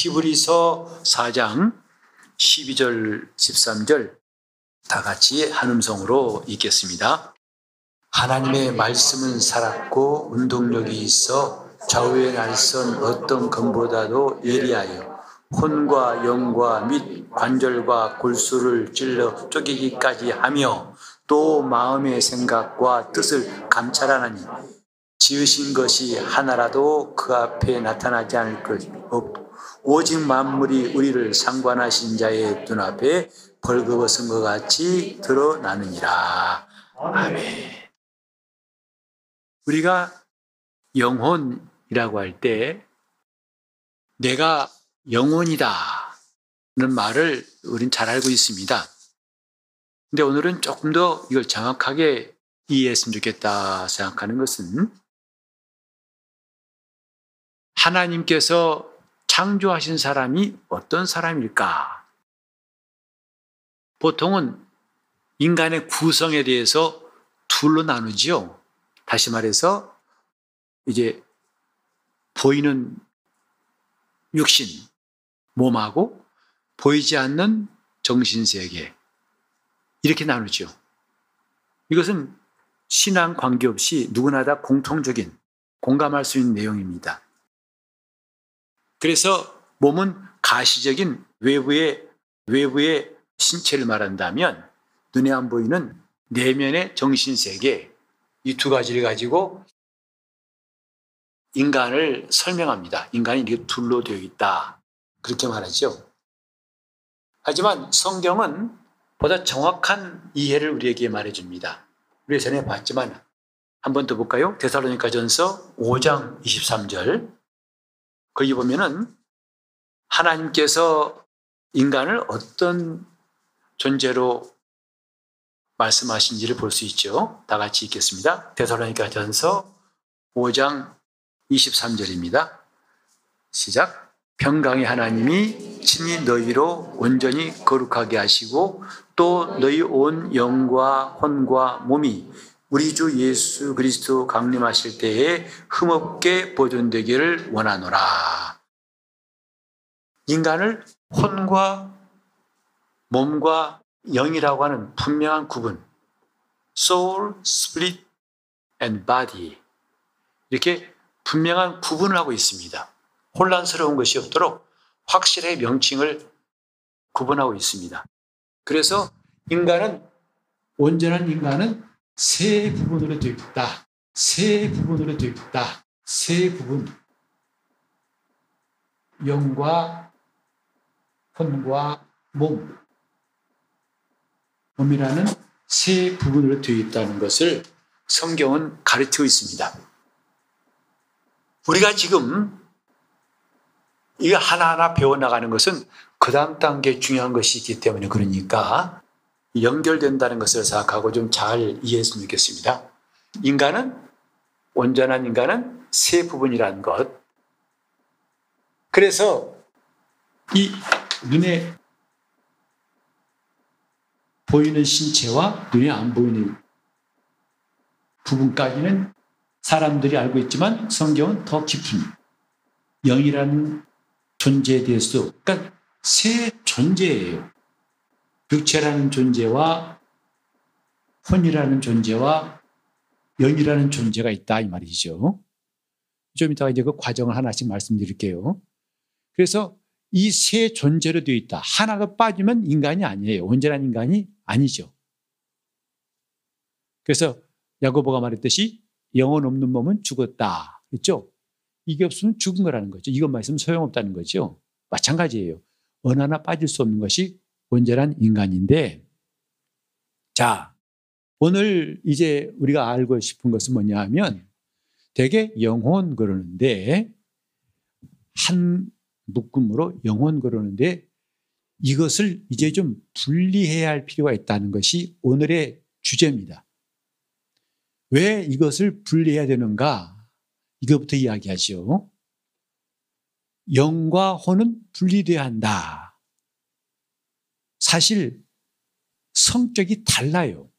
히브리서 4장 12절, 13절 다 같이 한 음성으로 읽겠습니다. 하나님의 말씀은 살았고 운동력이 있어 좌우의 날선 어떤 검보다도 예리하여 혼과 영과 및 관절과 골수를 찔러 쪼개기까지 하며 또 마음의 생각과 뜻을 감찰하나니 지으신 것이 하나라도 그 앞에 나타나지 않을 것 없고 오직 만물이 우리를 상관하신 자의 눈앞에 벌거벗은 것 같이 드러나느니라. 아멘. 우리가 영혼이라고 할 때 내가 영혼이다. 는 말을 우린 잘 알고 있습니다. 근데 오늘은 조금 더 이걸 정확하게 이해했으면 좋겠다 생각하는 것은 하나님께서 창조하신 사람이 어떤 사람일까? 보통은 인간의 구성에 대해서 둘로 나누지요. 다시 말해서 이제 보이는 육신, 몸하고 보이지 않는 정신세계 이렇게 나누죠. 이것은 신앙 관계없이 누구나 다 공통적인 공감할 수 있는 내용입니다. 그래서 몸은 가시적인 외부의 외부의 신체를 말한다면 눈에 안 보이는 내면의 정신 세계 이 두 가지를 가지고 인간을 설명합니다. 인간이 이렇게 둘로 되어 있다. 그렇게 말하죠. 하지만 성경은 보다 정확한 이해를 우리에게 말해줍니다. 우리 전에 봤지만 한 번 더 볼까요? 데살로니가 전서 5장 23절 거기 보면은 하나님께서 인간을 어떤 존재로 말씀하신지를 볼 수 있죠. 다 같이 읽겠습니다. 데살로니가 전서 5장 23절입니다. 시작. 평강의 하나님이 친히 너희로 온전히 거룩하게 하시고 또 너희 온 영과 혼과 몸이 우리 주 예수 그리스도 강림하실 때에 흠없게 보존되기를 원하노라. 인간을 혼과 몸과 영이라고 하는 분명한 구분, soul, spirit, and body 이렇게 분명한 구분을 하고 있습니다. 혼란스러운 것이 없도록 확실하게 명칭을 구분하고 있습니다. 그래서 인간은 온전한 인간은 세 부분으로 되어 있다. 세 부분으로 되어 있다. 세 부분. 영과 혼과 몸. 몸이라는 세 부분으로 되어 있다는 것을 성경은 가르치고 있습니다. 우리가 지금 이 하나하나 배워나가는 것은 그 다음 단계 중요한 것이 있기 때문에 그러니까 연결된다는 것을 생각하고 좀 잘 이해했으면 좋겠습니다. 인간은, 온전한 인간은 세 부분이라는 것. 그래서 이 눈에 보이는 신체와 눈에 안 보이는 부분까지는 사람들이 알고 있지만 성경은 더 깊은 영이라는 존재에 대해서, 그러니까 새 존재예요. 육체라는 존재와 혼이라는 존재와 영이라는 존재가 있다 이 말이죠. 좀 이따가 이제 그 과정을 하나씩 말씀드릴게요. 그래서 이 세 존재로 되어 있다. 하나가 빠지면 인간이 아니에요. 온전한 인간이 아니죠. 그래서 야고보가 말했듯이 영혼 없는 몸은 죽었다. 그렇죠? 이게 없으면 죽은 거라는 거죠. 이것만 있으면 소용없다는 거죠. 마찬가지예요. 어느 하나 빠질 수 없는 것이 온전한 인간인데, 자, 오늘 이제 우리가 알고 싶은 것은 뭐냐 하면, 대개 영혼 그러는데, 한 묶음으로 영혼 그러는데, 이것을 이제 좀 분리해야 할 필요가 있다는 것이 오늘의 주제입니다. 왜 이것을 분리해야 되는가? 이것부터 이야기하죠. 영과 혼은 분리돼야 한다. 사실 성격이 달라요.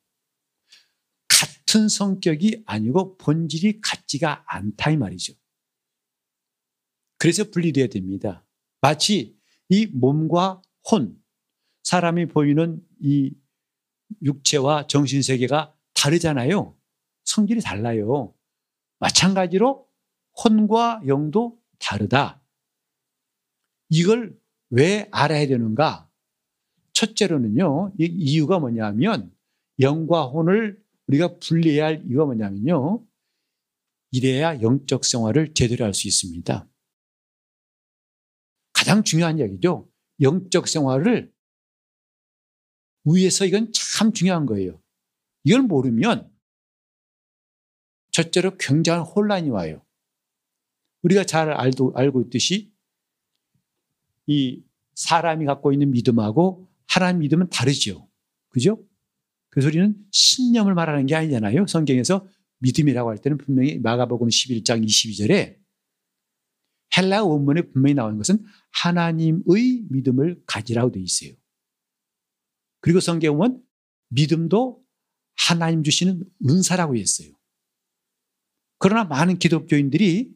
같은 성격이 아니고 본질이 같지가 않다 이 말이죠. 그래서 분리돼야 됩니다. 마치 이 몸과 혼, 사람이 보이는 이 육체와 정신 세계가 다르잖아요. 성질이 달라요. 마찬가지로 혼과 영도 다르다. 이걸 왜 알아야 되는가? 첫째로는요, 이 이유가 뭐냐면 영과 혼을 우리가 분리해야 할 이유가 뭐냐면요. 이래야 영적 생활을 제대로 할 수 있습니다. 가장 중요한 얘기죠. 영적 생활을 위해서 이건 참 중요한 거예요. 이걸 모르면 첫째로 굉장한 혼란이 와요. 우리가 잘 알도, 알고 있듯이 이 사람이 갖고 있는 믿음하고 하나님 믿음은 다르죠. 그죠? 그 소리는 신념을 말하는 게 아니잖아요. 성경에서 믿음이라고 할 때는 분명히 마가복음 11장 22절에 헬라 원문에 분명히 나오는 것은 하나님의 믿음을 가지라고 되어 있어요. 그리고 성경은 믿음도 하나님 주시는 은사라고 했어요. 그러나 많은 기독교인들이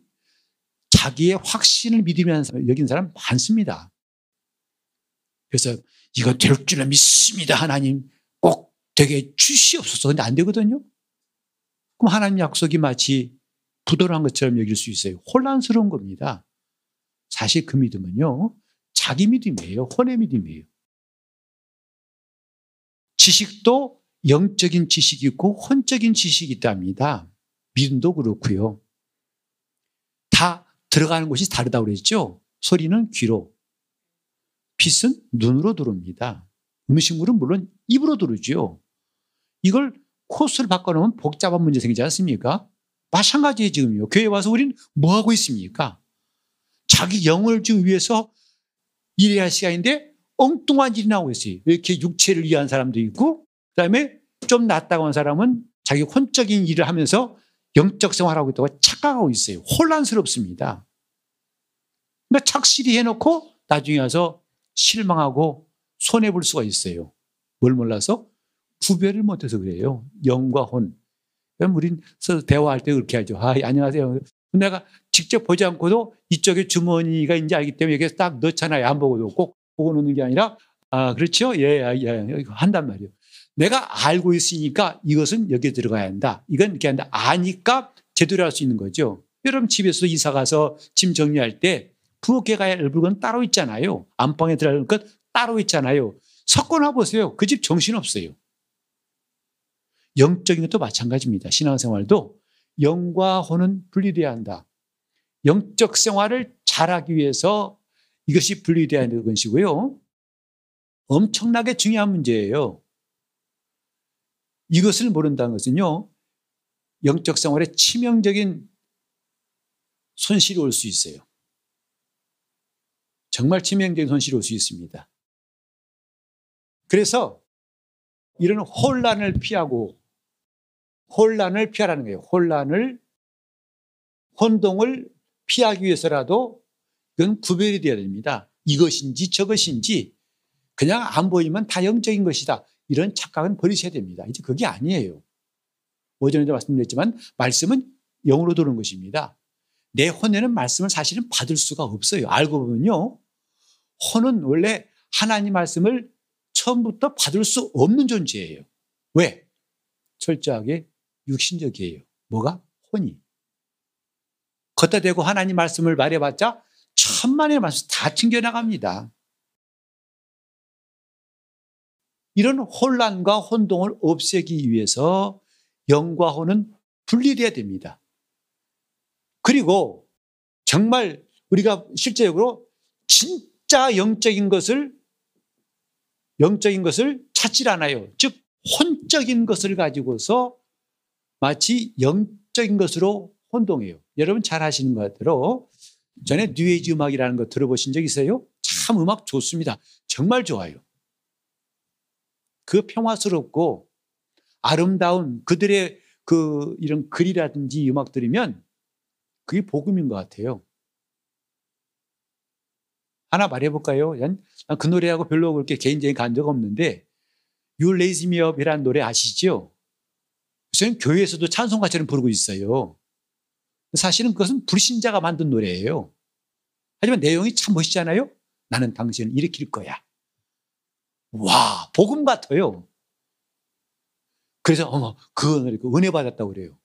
자기의 확신을 믿으면서 여긴 사람 많습니다. 그래서 이거 될 줄은 믿습니다. 하나님 꼭 되게 주시옵소서. 근데 안 되거든요. 그럼 하나님 약속이 마치 부도한 것처럼 여길 수 있어요. 혼란스러운 겁니다. 사실 그 믿음은요, 자기 믿음이에요. 혼의 믿음이에요. 지식도 영적인 지식이 있고 혼적인 지식이 있답니다. 믿음도 그렇고요. 다 들어가는 곳이 다르다고 그랬죠. 소리는 귀로, 빛은 눈으로 들어옵니다. 음식물은 물론 입으로 들어오죠. 이걸 코스를 바꿔놓으면 복잡한 문제 생기지 않습니까? 마찬가지예요, 지금요. 교회 와서 우리는 뭐 하고 있습니까? 자기 영을 좀 위해서 일해야 할 시간인데 엉뚱한 일이 나오고 있어요. 이렇게 육체를 위한 사람도 있고, 그 다음에 좀 낫다고 한 사람은 자기 혼적인 일을 하면서 영적 생활하고 있다고 착각하고 있어요. 혼란스럽습니다. 그러니까 착실히 해놓고 나중에 와서 실망하고 손해 볼 수가 있어요. 뭘 몰라서? 구별을 못해서 그래요. 영과 혼. 그럼 우린 대화할 때 그렇게 하죠. 아, 안녕하세요. 내가 직접 보지 않고도 이쪽에 주머니가 있는지 알기 때문에 여기서 딱 넣잖아요. 안 보고도 꼭 보고 넣는 게 아니라 아, 그렇죠? 예, 예, 예. 한단 말이에요. 내가 알고 있으니까 이것은 여기에 들어가야 한다. 이건 이렇게 한다. 아니까 제대로 할 수 있는 거죠. 여러분 집에서 이사 가서 짐 정리할 때 부엌에 가야 할 물건 따로 있잖아요. 안방에 들어갈 것 따로 있잖아요. 섞어놔 보세요. 그 집 정신없어요. 영적인 것도 마찬가지입니다. 신앙생활도 영과 혼은 분리돼야 한다. 영적 생활을 잘하기 위해서 이것이 분리돼야 하는 것이고요. 엄청나게 중요한 문제예요. 이것을 모른다는 것은요, 영적 생활에 치명적인 손실이 올 수 있어요. 정말 치명적인 손실이 올 수 있습니다. 그래서 이런 혼란을 피하고 혼란을 피하라는 거예요. 혼란을 혼동을 피하기 위해서라도 이건 구별이 되어야 됩니다. 이것인지 저것인지 그냥 안 보이면 다 영적인 것이다. 이런 착각은 버리셔야 됩니다. 이제 그게 아니에요. 오전에도 말씀드렸지만 말씀은 영으로 들어오는 것입니다. 내 혼에는 말씀을 사실은 받을 수가 없어요. 알고 보면요. 혼은 원래 하나님 말씀을 처음부터 받을 수 없는 존재예요. 왜? 철저하게 육신적이에요. 뭐가? 혼이. 걷다 대고 하나님 말씀을 말해봤자 천만의 말씀 다 튕겨나갑니다. 이런 혼란과 혼동을 없애기 위해서 영과 혼은 분리돼야 됩니다. 그리고 정말 우리가 실제적으로 진 짜 영적인 것을 영적인 것을 찾질 않아요. 즉 혼적인 것을 가지고서 마치 영적인 것으로 혼동해요. 여러분 잘 아시는 것대로 전에 뉴에이지 음악이라는 거 들어보신 적 있어요? 참 음악 좋습니다. 정말 좋아요. 그 평화스럽고 아름다운 그들의 그 이런 글이라든지 음악 들으면 그게 복음인 것 같아요. 하나 말해볼까요? 그 노래하고 별로 그렇게 개인적인 간적 없는데 You Raise Me Up이라는 노래 아시죠? 요새는 교회에서도 찬송가처럼 부르고 있어요. 사실은 그것은 불신자가 만든 노래예요. 하지만 내용이 참 멋있잖아요? 나는 당신을 일으킬 거야. 와, 복음 같아요. 그래서 어머, 그 은혜를 그 은혜 받았다고 그래요.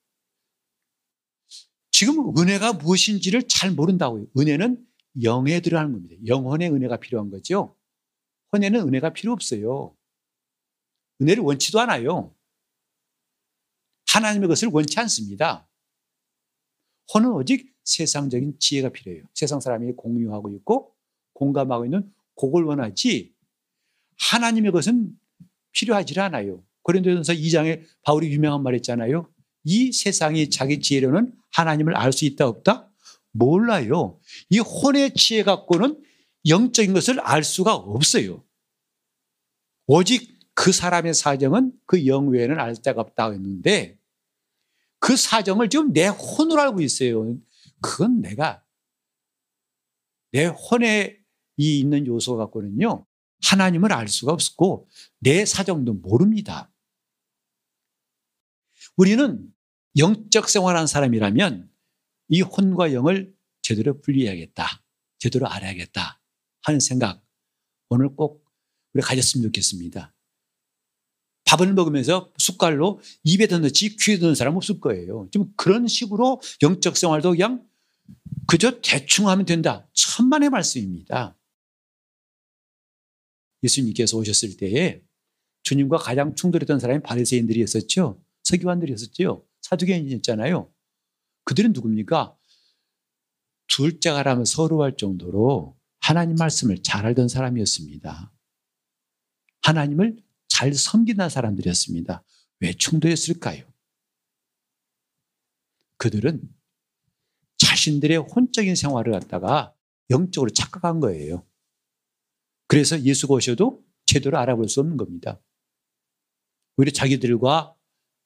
지금 은혜가 무엇인지를 잘 모른다고요. 은혜는 영에 들어가는 겁니다. 영혼의 은혜가 필요한 거죠. 혼에는 은혜가 필요 없어요. 은혜를 원치도 않아요. 하나님의 것을 원치 않습니다. 혼은 오직 세상적인 지혜가 필요해요. 세상 사람이 공유하고 있고 공감하고 있는 그걸 원하지 하나님의 것은 필요하지 않아요. 고린도전서 2장에 바울이 유명한 말 했잖아요. 이 세상이 자기 지혜로는 하나님을 알 수 있다 없다? 몰라요. 이 혼의 지혜 갖고는 영적인 것을 알 수가 없어요. 오직 그 사람의 사정은 그 영 외에는 알 데가 없다고 했는데 그 사정을 지금 내 혼으로 알고 있어요. 그건 내가 내 혼에 이 있는 요소 갖고는요 하나님을 알 수가 없고 내 사정도 모릅니다. 우리는 영적 생활하는 사람이라면 이 혼과 영을 제대로 분리해야겠다. 제대로 알아야겠다. 하는 생각 오늘 꼭 우리 가졌으면 좋겠습니다. 밥을 먹으면서 숟갈로 입에 넣지 귀에 넣는 사람 없을 거예요. 좀 그런 식으로 영적 생활도 그냥 그저 대충 하면 된다. 천만의 말씀입니다. 예수님께서 오셨을 때에 주님과 가장 충돌했던 사람이 바리새인들이었었죠. 서기관들이었었죠. 사두개인이었잖아요. 그들은 누굽니까? 둘째가라면 서로할 정도로 하나님 말씀을 잘 알던 사람이었습니다. 하나님을 잘 섬기는 사람들이었습니다. 왜 충돌했을까요? 그들은 자신들의 혼적인 생활을 갖다가 영적으로 착각한 거예요. 그래서 예수가 오셔도 제대로 알아볼 수 없는 겁니다. 오히려 자기들과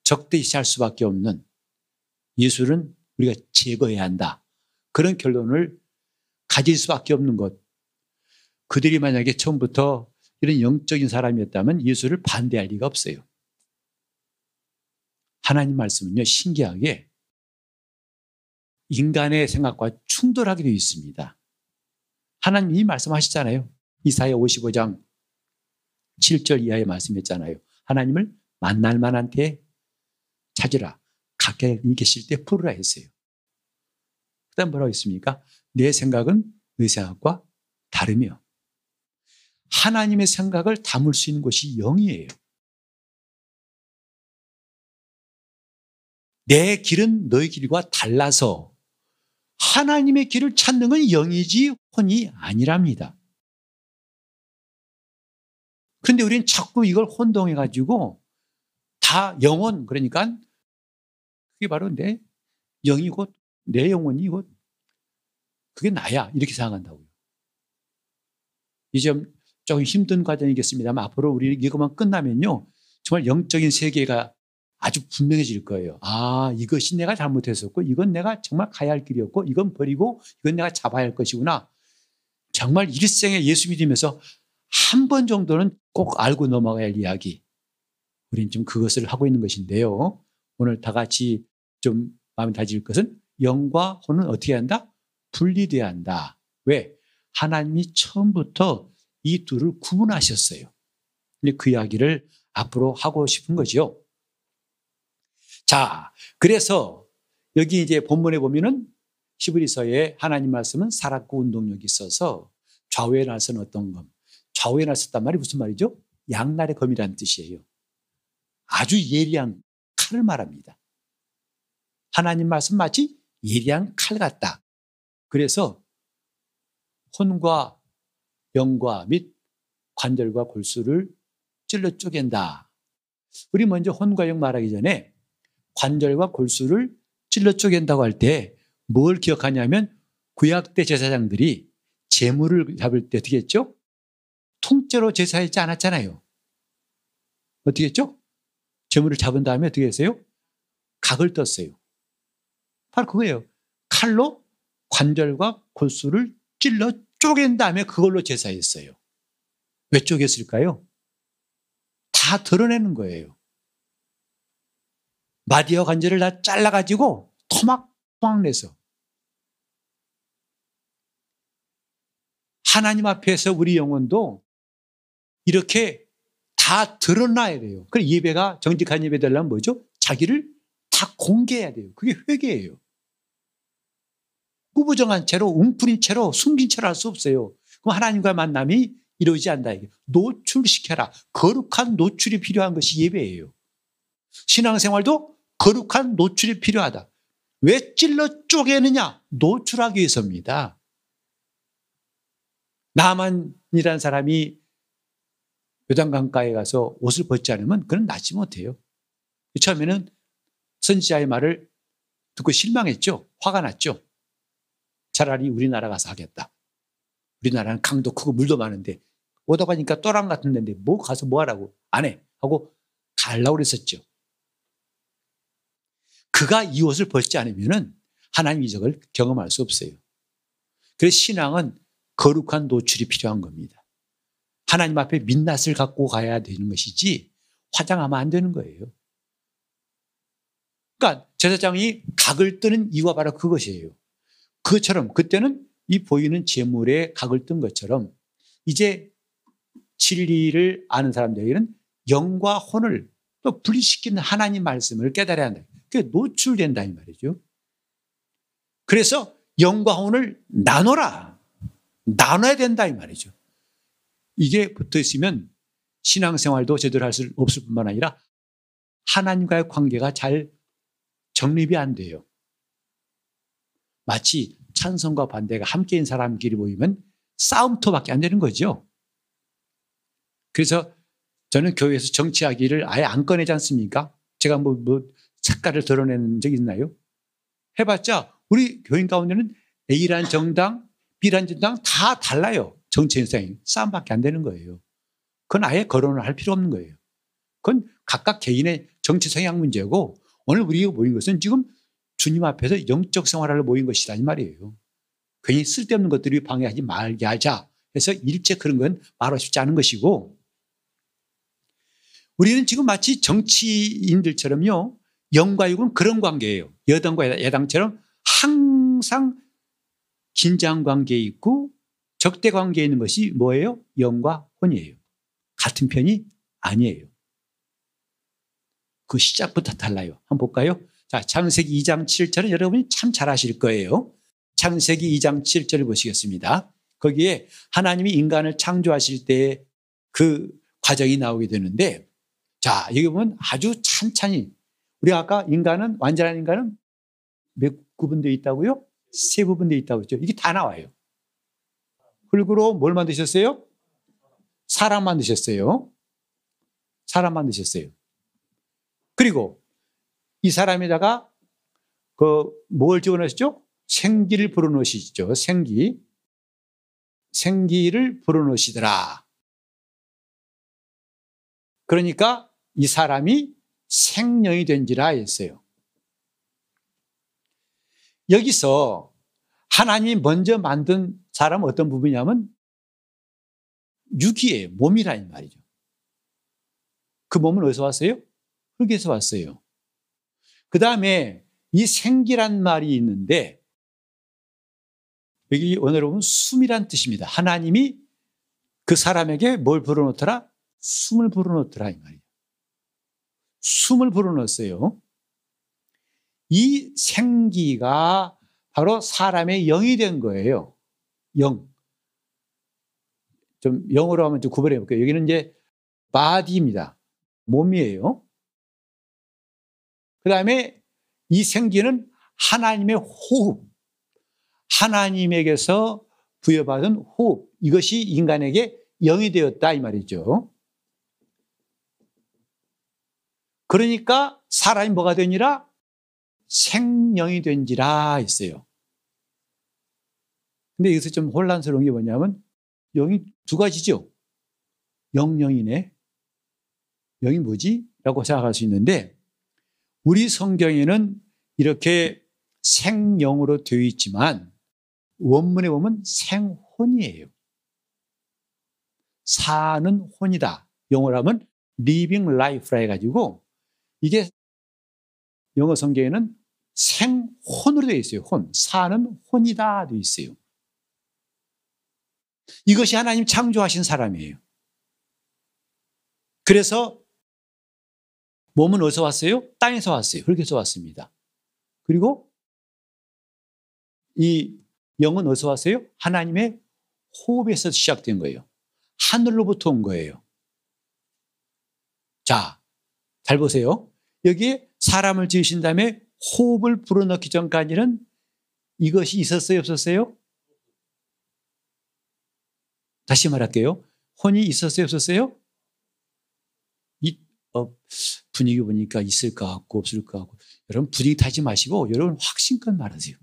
적대시할 수밖에 없는 예수는 우리가 제거해야 한다. 그런 결론을 가질 수밖에 없는 것. 그들이 만약에 처음부터 이런 영적인 사람이었다면 예수를 반대할 리가 없어요. 하나님 말씀은요, 신기하게 인간의 생각과 충돌하게 되어 있습니다. 하나님이 말씀하시잖아요. 이사야 55장 7절 이하의 말씀했잖아요. 하나님을 만날 만한 때 찾으라. 가까이 계실 때 부르라 했어요. 그 다음 뭐라고 했습니까? 내 생각은 내 생각과 다르며 하나님의 생각을 담을 수 있는 곳이 영이에요. 내 길은 너희 길과 달라서 하나님의 길을 찾는 건 영이지 혼이 아니랍니다. 그런데 우리는 자꾸 이걸 혼동해가지고 다 영혼, 그러니까 그게 바로 내 영이고 내 영혼이 고 그게 나야. 이렇게 생각한다고요. 이제 조금 힘든 과정이겠습니다만 앞으로 우리 이것만 끝나면요. 정말 영적인 세계가 아주 분명해질 거예요. 아, 이것이 내가 잘못했었고, 이건 내가 정말 가야 할 길이었고, 이건 버리고, 이건 내가 잡아야 할 것이구나. 정말 일생에 예수 믿으면서 한 번 정도는 꼭 알고 넘어가야 할 이야기. 우린 좀 그것을 하고 있는 것인데요. 오늘 다 같이 좀 마음을 다질 것은 영과 혼은 어떻게 한다? 분리돼야 한다. 왜? 하나님이 처음부터 이 둘을 구분하셨어요. 근데 그 이야기를 앞으로 하고 싶은 거죠. 자, 그래서 여기 이제 본문에 보면은 히브리서에 하나님 말씀은 살았고 운동력이 있어서 좌우에 나선 어떤 검. 좌우에 나섰단 말이 무슨 말이죠? 양날의 검이라는 뜻이에요. 아주 예리한 칼을 말합니다. 하나님 말씀 마치 예리한 칼 같다. 그래서 혼과 영과 및 관절과 골수를 찔러 쪼갠다. 우리 먼저 혼과 영 말하기 전에 관절과 골수를 찔러 쪼갠다고 할 때 뭘 기억하냐면 구약 때 제사장들이 재물을 잡을 때 어떻게 했죠? 통째로 제사하지 않았잖아요. 어떻게 했죠? 재물을 잡은 다음에 어떻게 했어요? 각을 떴어요. 바로 그거예요. 칼로 관절과 골수를 찔러 쪼갠 다음에 그걸로 제사했어요. 왜 쪼갰을까요? 다 드러내는 거예요. 마디어 관절을 다 잘라가지고 토막 토막 내서 하나님 앞에서 우리 영혼도 이렇게 다 드러나야 돼요. 그 예배가 정직한 예배 되려면 뭐죠? 자기를 다 공개해야 돼요. 그게 회개예요. 꾸부정한 채로 웅푸린 채로 숨긴 채로 할 수 없어요. 그럼 하나님과 만남이 이루어지지 않다. 노출시켜라. 거룩한 노출이 필요한 것이 예배예요. 신앙생활도 거룩한 노출이 필요하다. 왜 찔러 쪼개느냐? 노출하기 위해서입니다. 나만이라는 사람이 요단강가에 가서 옷을 벗지 않으면 그는 낫지 못해요. 처음에는 선지자의 말을 듣고 실망했죠. 화가 났죠. 차라리 우리나라 가서 하겠다. 우리나라는 강도 크고 물도 많은데 오다 가니까 또랑 같은 데인데 뭐 가서 뭐 하라고 안 해. 하고 가려고 그랬었죠. 그가 이 옷을 벗지 않으면 하나님 이적을 경험할 수 없어요. 그래서 신앙은 거룩한 노출이 필요한 겁니다. 하나님 앞에 민낯을 갖고 가야 되는 것이지 화장하면 안 되는 거예요. 그러니까 제사장이 각을 뜨는 이유가 바로 그것이에요. 그처럼 그때는 이 보이는 재물에 각을 뜬 것처럼 이제 진리를 아는 사람들에게는 영과 혼을 또 분리시키는 하나님 말씀을 깨달아야 한다. 그게 노출된다 이 말이죠. 그래서 영과 혼을 나눠라. 나눠야 된다 이 말이죠. 이게 붙어 있으면 신앙생활도 제대로 할 수 없을 뿐만 아니라 하나님과의 관계가 잘 정립이 안 돼요. 마치 찬성과 반대가 함께인 사람끼리 모이면 싸움터밖에 안 되는 거죠. 그래서 저는 교회에서 정치하기를 아예 안 꺼내지 않습니까? 제가 뭐, 뭐, 색깔을 드러내는 적 있나요? 해봤자 우리 교인 가운데는 A란 정당, B란 정당 다 달라요. 정치 현상이. 싸움밖에 안 되는 거예요. 그건 아예 거론을 할 필요 없는 거예요. 그건 각각 개인의 정치 성향 문제고 오늘 우리가 모인 것은 지금 주님 앞에서 영적 생활을 모인 것이다 이 말이에요. 괜히 쓸데없는 것들이 방해하지 말게 하자 해서 일체 그런 건 말하고 싶지 않은 것이고 우리는 지금 마치 정치인들처럼요 영과 육은 그런 관계예요. 여당과 야당처럼 항상 긴장 관계에 있고 적대 관계에 있는 것이 뭐예요? 영과 혼이에요. 같은 편이 아니에요. 그 시작부터 달라요. 한번 볼까요? 자, 창세기 2장 7절은 여러분이 참 잘 아실 거예요. 창세기 2장 7절을 보시겠습니다. 거기에 하나님이 인간을 창조하실 때 그 과정이 나오게 되는데 자, 여기 보면 아주 찬찬히 우리가 아까 인간은 완전한 인간은 몇 구분되어 있다고요? 세 부분되어 있다고 했죠. 이게 다 나와요. 흙으로 뭘 만드셨어요? 사람 만드셨어요. 사람 만드셨어요. 그리고 이 사람에다가 그 뭘 집어넣으시죠? 생기를 불어넣으시죠. 생기. 생기를 불어넣으시더라. 그러니까 이 사람이 생명이 된지라 했어요. 여기서 하나님이 먼저 만든 사람은 어떤 부분이냐면 육이에요. 몸이라는 말이죠. 그 몸은 어디서 왔어요? 흙에서 왔어요. 그 다음에 이 생기란 말이 있는데 여기 오늘 보면 숨이란 뜻입니다. 하나님이 그 사람에게 뭘 불어넣더라? 숨을 불어넣더라 이 말이에요. 숨을 불어넣었어요. 이 생기가 바로 사람의 영이 된 거예요. 영. 좀 영어로 하면 좀 구별해 볼게요. 여기는 이제 바디입니다. 몸이에요. 그 다음에 이 생기는 하나님의 호흡, 하나님에게서 부여받은 호흡, 이것이 인간에게 영이 되었다 이 말이죠. 그러니까 사람이 뭐가 되니라? 생명이 된지라 했어요. 근데 여기서 좀 혼란스러운 게 뭐냐면 영이 두 가지죠. 영영이네. 영이 뭐지? 라고 생각할 수 있는데 우리 성경에는 이렇게 생영으로 되어 있지만 원문에 보면 생혼이에요. 사는 혼이다. 영어로 하면 living life라 해가지고 이게 영어 성경에는 생혼으로 되어 있어요. 혼. 사는 혼이다 되어 있어요. 이것이 하나님 창조하신 사람이에요. 그래서 몸은 어디서 왔어요? 땅에서 왔어요. 흙에서 왔습니다. 그리고 이 영은 어디서 왔어요? 하나님의 호흡에서 시작된 거예요. 하늘로부터 온 거예요. 자, 잘 보세요. 여기에 사람을 지으신 다음에 호흡을 불어넣기 전까지는 이것이 있었어요, 없었어요? 다시 말할게요. 혼이 있었어요, 없었어요? 이, 어, 분위기 보니까 있을 것 같고 없을 것 같고. 여러분 분위기 타지 마시고 여러분 확신껏 말하세요.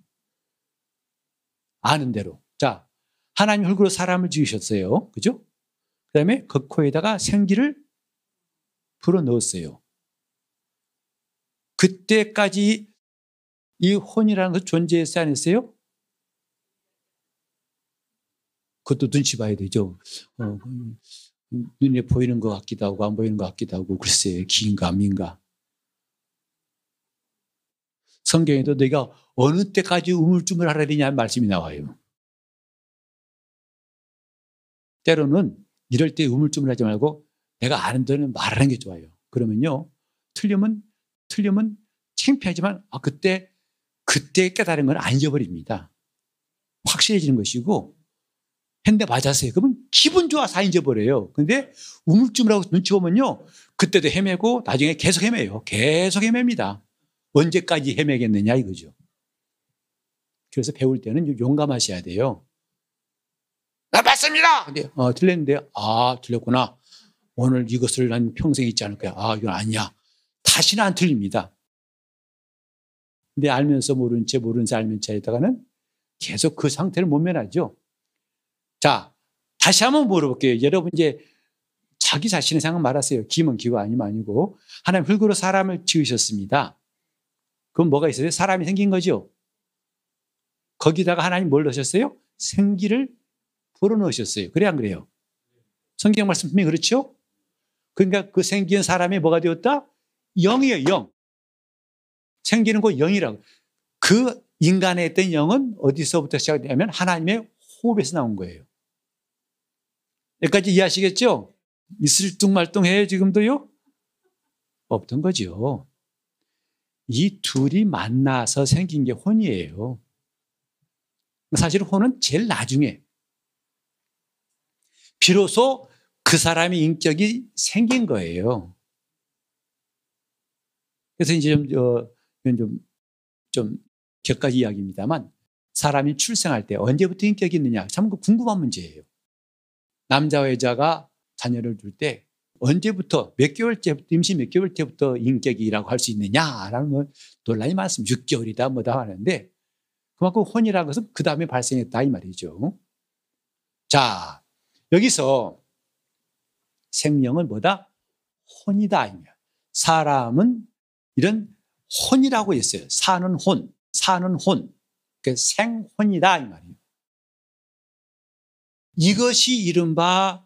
아는 대로. 자, 하나님 흙으로 사람을 지으셨어요. 그죠? 그 다음에 그 코에다가 생기를 불어 넣었어요. 그때까지 이 혼이라는 것 존재했어요? 안 했어요? 그것도 눈치 봐야 되죠. 어, 눈에 보이는 것 같기도 하고 안 보이는 것 같기도 하고 글쎄 긴가 민가. 성경에도 내가 어느 때까지 우물쭈물 하라 되냐는 말씀이 나와요. 때로는 이럴 때 우물쭈물 하지 말고 내가 아는 대로 말하는 게 좋아요. 그러면요. 틀리면, 틀리면 창피하지만, 아, 그때, 그때 깨달은 건 안 잊어버립니다. 확실해지는 것이고, 했는데 맞았어요. 그러면 기분 좋아서 안 잊어버려요. 근데 우물쭈물하고 눈치 보면요. 그때도 헤매고, 나중에 계속 헤매요. 계속 헤맵니다. 언제까지 헤매겠느냐 이거죠. 그래서 배울 때는 용감하셔야 돼요. 나 맞습니다! 근데, 어, 틀렸는데, 아, 틀렸구나. 오늘 이것을 난 평생 잊지 않을 거야. 아, 이건 아니야. 다시는 안 틀립니다. 근데 알면서 모른 채, 모른 채 알면 채에다가는 계속 그 상태를 못 면하죠. 자, 다시 한번 물어볼게요. 여러분 이제 자기 자신의 생각 말하세요. 기면 기고 아니면 아니고. 하나님 흙으로 사람을 지으셨습니다. 그럼 뭐가 있어요? 사람이 생긴 거죠. 거기다가 하나님 뭘 넣으셨어요? 생기를 불어넣으셨어요. 그래 안 그래요? 성경 말씀 분명히 그렇죠? 그러니까 그 생긴 사람이 뭐가 되었다? 영이에요, 영. 생기는 거 영이라고. 그 인간에 있던 영은 어디서부터 시작되냐면 하나님의 호흡에서 나온 거예요. 여기까지 이해하시겠죠? 있을 뚱말뚱해요, 지금도요? 없던 거죠. 이 둘이 만나서 생긴 게 혼이에요. 사실 혼은 제일 나중에. 비로소 그 사람의 인격이 생긴 거예요. 그래서 이제 좀, 어, 좀, 좀 격가지 이야기입니다만 사람이 출생할 때 언제부터 인격이 있느냐 참 궁금한 문제예요. 남자와 여자가 자녀를 둘 때 언제부터 몇 개월째 임신 몇 개월 때부터 인격이라고 할 수 있느냐라는 건 논란이 많습니다. 6개월이다 뭐다 하는데 그만큼 혼이라는 것은 그 다음에 발생했다 이 말이죠. 자 여기서 생명은 뭐다? 혼이다. 사람은 이런 혼이라고 했어요. 사는 혼, 사는 혼. 그 생혼이다. 이 말이에요. 이것이 이른바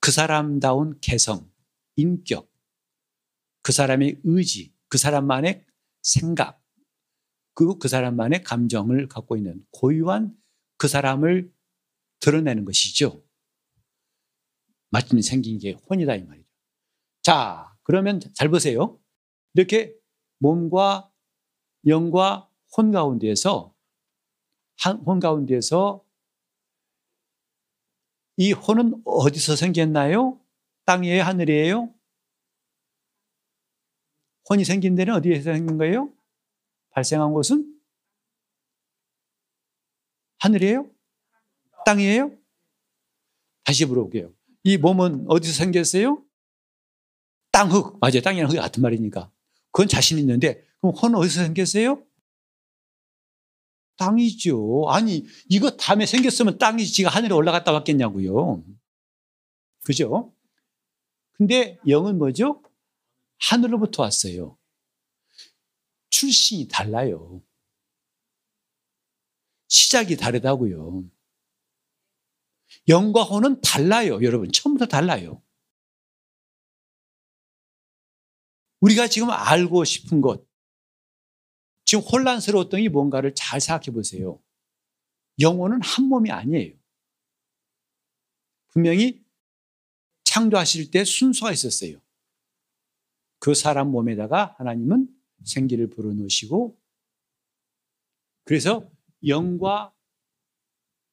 그 사람다운 개성, 인격, 그 사람의 의지, 그 사람만의 생각, 그리고 그 사람만의 감정을 갖고 있는 고유한 그 사람을 드러내는 것이죠. 마침 생긴 게 혼이다 이 말이죠. 자, 그러면 잘 보세요. 이렇게 몸과 영과 혼 가운데에서 혼 가운데에서 이 혼은 어디서 생겼나요? 땅이에요, 하늘이에요? 혼이 생긴 데는 어디에서 생긴 거예요? 발생한 곳은 하늘이에요? 땅이에요? 다시 물어볼게요. 이 몸은 어디서 생겼어요? 땅 흙. 맞아요. 땅이랑 흙이 같은 말이니까. 그건 자신 있는데, 그럼 혼은 어디서 생겼어요? 땅이죠. 아니, 이거 다음에 생겼으면 땅이 지가 하늘에 올라갔다 왔겠냐고요. 그죠? 근데 영은 뭐죠? 하늘로부터 왔어요. 출신이 달라요. 시작이 다르다고요. 영과 혼은 달라요. 여러분, 처음부터 달라요. 우리가 지금 알고 싶은 것, 지금 혼란스러웠던 게 뭔가를 잘 생각해 보세요. 영혼은 한 몸이 아니에요. 분명히 창조하실 때 순서가 있었어요. 그 사람 몸에다가 하나님은 생기를 불어넣으시고 그래서 영과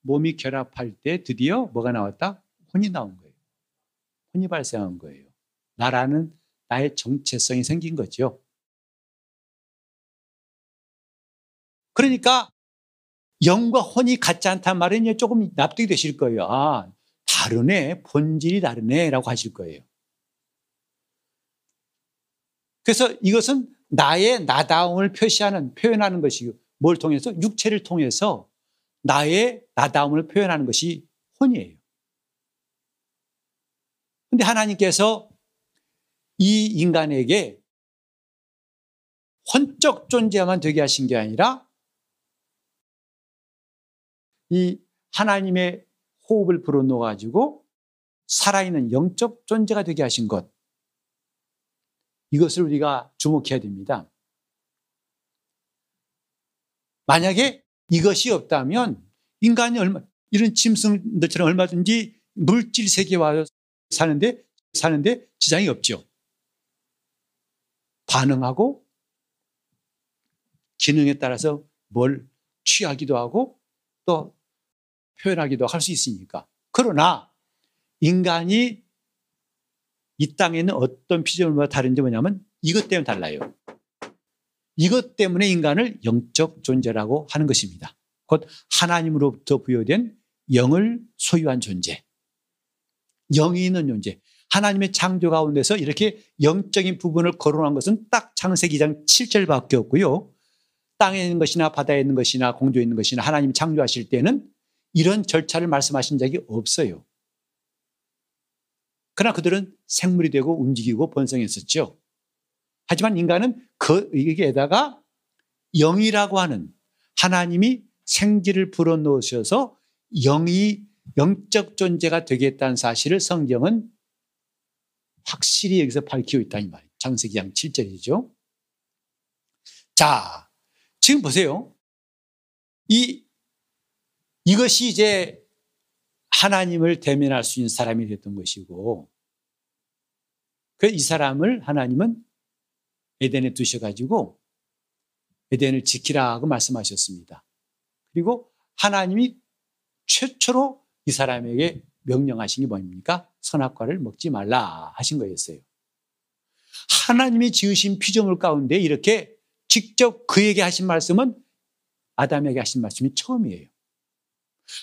몸이 결합할 때 드디어 뭐가 나왔다? 혼이 나온 거예요. 혼이 발생한 거예요. 나라는 나의 정체성이 생긴 거죠. 그러니까 영과 혼이 같지 않단 말은 조금 납득이 되실 거예요. 아, 다르네. 본질이 다르네. 라고 하실 거예요. 그래서 이것은 나의 나다움을 표시하는, 표현하는 것이고, 뭘 통해서? 육체를 통해서 나의 나다움을 표현하는 것이 혼이에요. 근데 하나님께서 이 인간에게 혼적 존재만 되게 하신 게 아니라 이 하나님의 호흡을 불어넣어 가지고 살아있는 영적 존재가 되게 하신 것. 이것을 우리가 주목해야 됩니다. 만약에 이것이 없다면 인간이 얼마, 이런 짐승들처럼 얼마든지 물질 세계에 와서 사는데, 사는데 지장이 없죠. 반응하고 기능에 따라서 뭘 취하기도 하고 또 표현하기도 할 수 있으니까. 그러나 인간이 이 땅에 있는 어떤 피조물과 다른지 뭐냐면 이것 때문에 달라요. 이것 때문에 인간을 영적 존재라고 하는 것입니다. 곧 하나님으로부터 부여된 영을 소유한 존재. 영이 있는 존재. 하나님의 창조 가운데서 이렇게 영적인 부분을 거론한 것은 딱 창세기 2장 7절밖에 없고요. 땅에 있는 것이나 바다에 있는 것이나 공중에 있는 것이나 하나님이 창조하실 때는 이런 절차를 말씀하신 적이 없어요. 그러나 그들은 생물이 되고 움직이고 번성했었죠. 하지만 인간은 그 여기에다가 영이라고 하는 하나님이 생기를 불어넣으셔서 영이 영적 존재가 되겠다는 사실을 성경은 확실히 여기서 밝히고 있다 이 말이에요. 장세기 양 7절이죠. 자, 지금 보세요. 이 이것이 이제 하나님을 대면할 수 있는 사람이 됐던 것이고, 그 이 사람을 하나님은 에덴에 두셔가지고 에덴을 지키라고 말씀하셨습니다. 그리고 하나님이 최초로 이 사람에게 명령하신 게 뭡니까? 선악과를 먹지 말라 하신 거였어요. 하나님이 지으신 피조물 가운데 이렇게 직접 그에게 하신 말씀은 아담에게 하신 말씀이 처음이에요.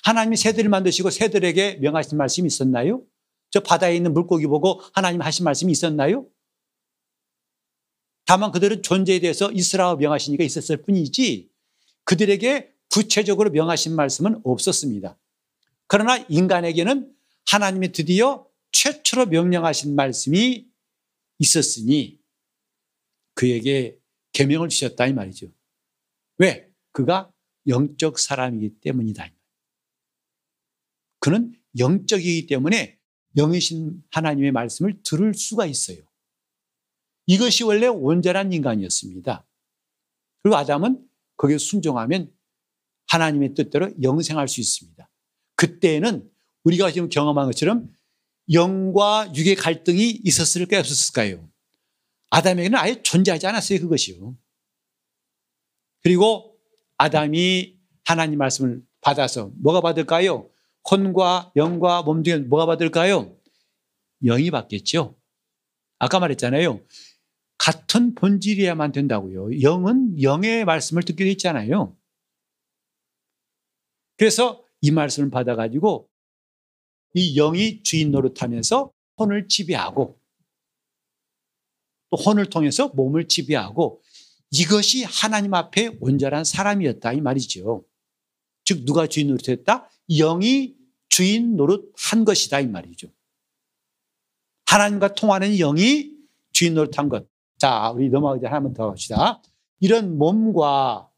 하나님이 새들을 만드시고 새들에게 명하신 말씀이 있었나요? 저 바다에 있는 물고기 보고 하나님 하신 말씀이 있었나요? 다만 그들은 존재에 대해서 이스라엘 명하시니까 있었을 뿐이지 그들에게 구체적으로 명하신 말씀은 없었습니다. 그러나 인간에게는 하나님이 드디어 최초로 명령하신 말씀이 있었으니 그에게 계명을 주셨다 이 말이죠. 왜? 그가 영적 사람이기 때문이다. 그는 영적이기 때문에 영이신 하나님의 말씀을 들을 수가 있어요. 이것이 원래 온전한 인간이었습니다. 그리고 아담은 거기에 순종하면 하나님의 뜻대로 영생할 수 있습니다. 그때는 우리가 지금 경험한 것처럼 영과 육의 갈등이 있었을까요? 없었을까요? 아담에게는 아예 존재하지 않았어요. 그것이요. 그리고 아담이 하나님 말씀을 받아서 뭐가 받을까요? 혼과 영과 몸 중에 뭐가 받을까요? 영이 받겠죠. 아까 말했잖아요. 같은 본질이야만 된다고요. 영은 영의 말씀을 듣게 돼 있잖아요. 그래서 이 말씀을 받아가지고 이 영이 주인 노릇하면서 혼을 지배하고 또 혼을 통해서 몸을 지배하고 이것이 하나님 앞에 온전한 사람이었다 이 말이죠. 즉 누가 주인 노릇했다? 영이 주인 노릇 한 것이다 이 말이죠. 하나님과 통하는 영이 주인 노릇 한 것. 자, 우리 넘어가기 전에 한번 더 합시다. 이런 몸과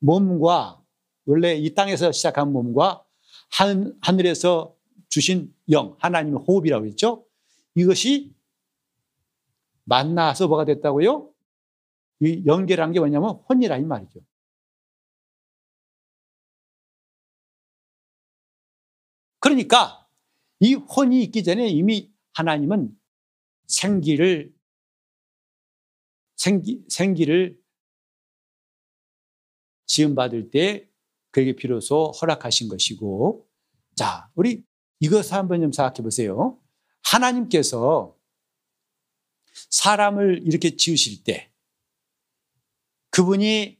몸과 원래 이 땅에서 시작한 몸과 한, 하늘에서 주신 영, 하나님의 호흡이라고 했죠. 이것이 만나서 뭐가 됐다고요? 이 연결한 게 뭐냐면 혼이라 이 말이죠. 그러니까 이 혼이 있기 전에 이미 하나님은 생기를 생기, 생기를 지음받을 때 그에게 비로소 허락하신 것이고 자 우리 이것 한번 좀 생각해 보세요. 하나님께서 사람을 이렇게 지으실 때 그분이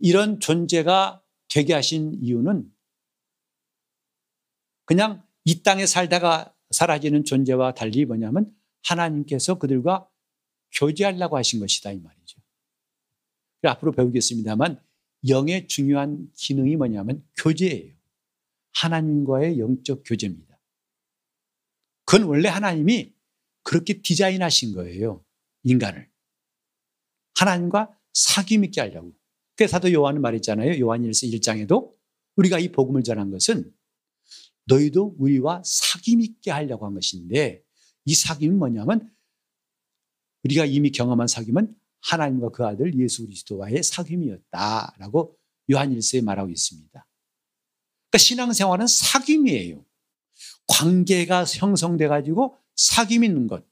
이런 존재가 되게 하신 이유는 그냥 이 땅에 살다가 사라지는 존재와 달리 뭐냐면 하나님께서 그들과 교제하려고 하신 것이다 이 말이죠. 앞으로 배우겠습니다만 영의 중요한 기능이 뭐냐면 교제예요. 하나님과의 영적 교제입니다. 그건 원래 하나님이 그렇게 디자인하신 거예요. 인간을. 하나님과 사귐 있게 하려고. 그래서 사도 요한은 말했잖아요. 요한일서 1장에도 우리가 이 복음을 전한 것은 너희도 우리와 사귐 있게 하려고 한 것인데 이 사귐은 뭐냐면 우리가 이미 경험한 사귐은 하나님과 그 아들 예수 그리스도와의 사귐이었다라고 요한일서에 말하고 있습니다. 그러니까 신앙생활은 사귐이에요. 관계가 형성돼 가지고 사귐 있는 것.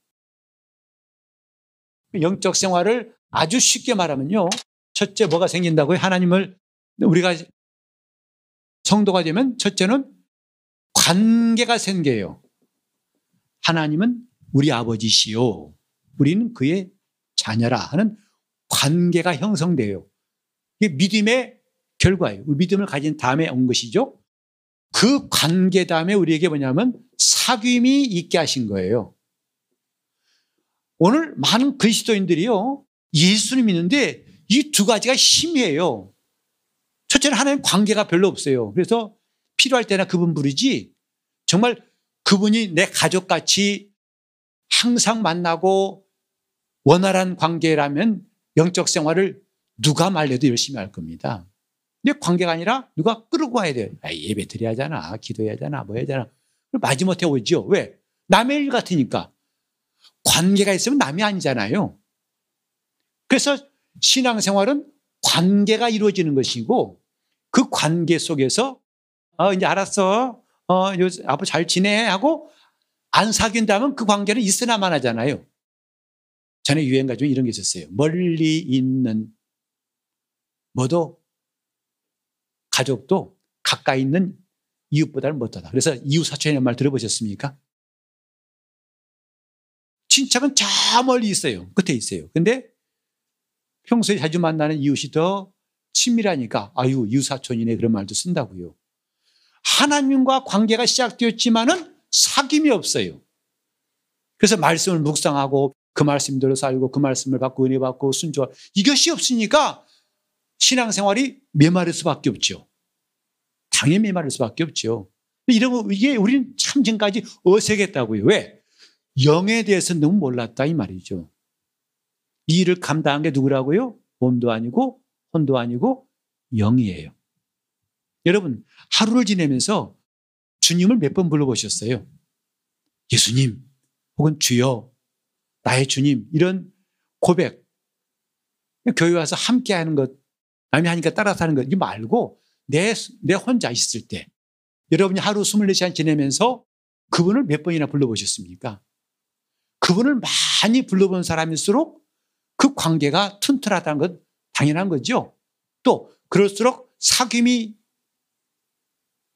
영적 생활을 아주 쉽게 말하면요. 첫째 뭐가 생긴다고요? 하나님을 우리가 성도가 되면 첫째는 관계가 생겨요. 하나님은 우리 아버지시요. 우리는 그의 자녀라 하는 관계가 형성돼요. 이게 믿음의 결과예요. 믿음을 가진 다음에 온 것이죠. 그 관계 다음에 우리에게 뭐냐면 사귐이 있게 하신 거예요. 오늘 많은 그리스도인들이요. 예수를 믿는데 이 두 가지가 힘이에요. 첫째는 하나님 관계가 별로 없어요. 그래서 필요할 때나 그분 부르지 정말 그분이 내 가족같이 항상 만나고 원활한 관계라면 영적 생활을 누가 말려도 열심히 할 겁니다. 근데 관계가 아니라 누가 끌고 와야 돼요. 아, 예배 드려야 하잖아. 기도해야 하잖아. 뭐 해야 하잖아. 마지못해 오죠. 왜? 남의 일 같으니까. 관계가 있으면 남이 아니잖아요. 그래서 신앙생활은 관계가 이루어지는 것이고 그 관계 속에서 어, 이제 알았어. 어, 앞으로 잘 지내 하고 안 사귄다면 그 관계는 있으나만 하잖아요. 전에 유행가 중에 이런 게 있었어요. 멀리 있는 뭐도 가족도 가까이 있는 이웃보다는 못하다. 그래서 이웃 사촌이라는 말 들어보셨습니까? 친척은 저 멀리 있어요. 끝에 있어요. 근데 평소에 자주 만나는 이웃이 더 친밀하니까 아유 이웃 사촌이네 그런 말도 쓴다고요. 하나님과 관계가 시작되었지만은 사귐이 없어요. 그래서 말씀을 묵상하고 그 말씀대로 살고 그 말씀을 받고 은혜 받고 순종하 이것이 없으니까 신앙생활이 메마를 수밖에 없죠. 당연히 메마를 수밖에 없죠. 이러면 이게 우리는 참 지금까지 어색했다고요. 왜? 영에 대해서 너무 몰랐다 이 말이죠. 이 일을 감당한 게 누구라고요? 몸도 아니고 혼도 아니고 영이에요. 여러분 하루를 지내면서 주님을 몇 번 불러보셨어요? 예수님 혹은 주여 나의 주님 이런 고백 교회 와서 함께 하는 것 남이 하니까 따라서 하는 것 이거 말고 내, 내 혼자 있을 때 여러분이 하루 24시간 지내면서 그분을 몇 번이나 불러보셨습니까? 그분을 많이 불러본 사람일수록 그 관계가 튼튼하다는 건 당연한 거죠. 또 그럴수록 사귐이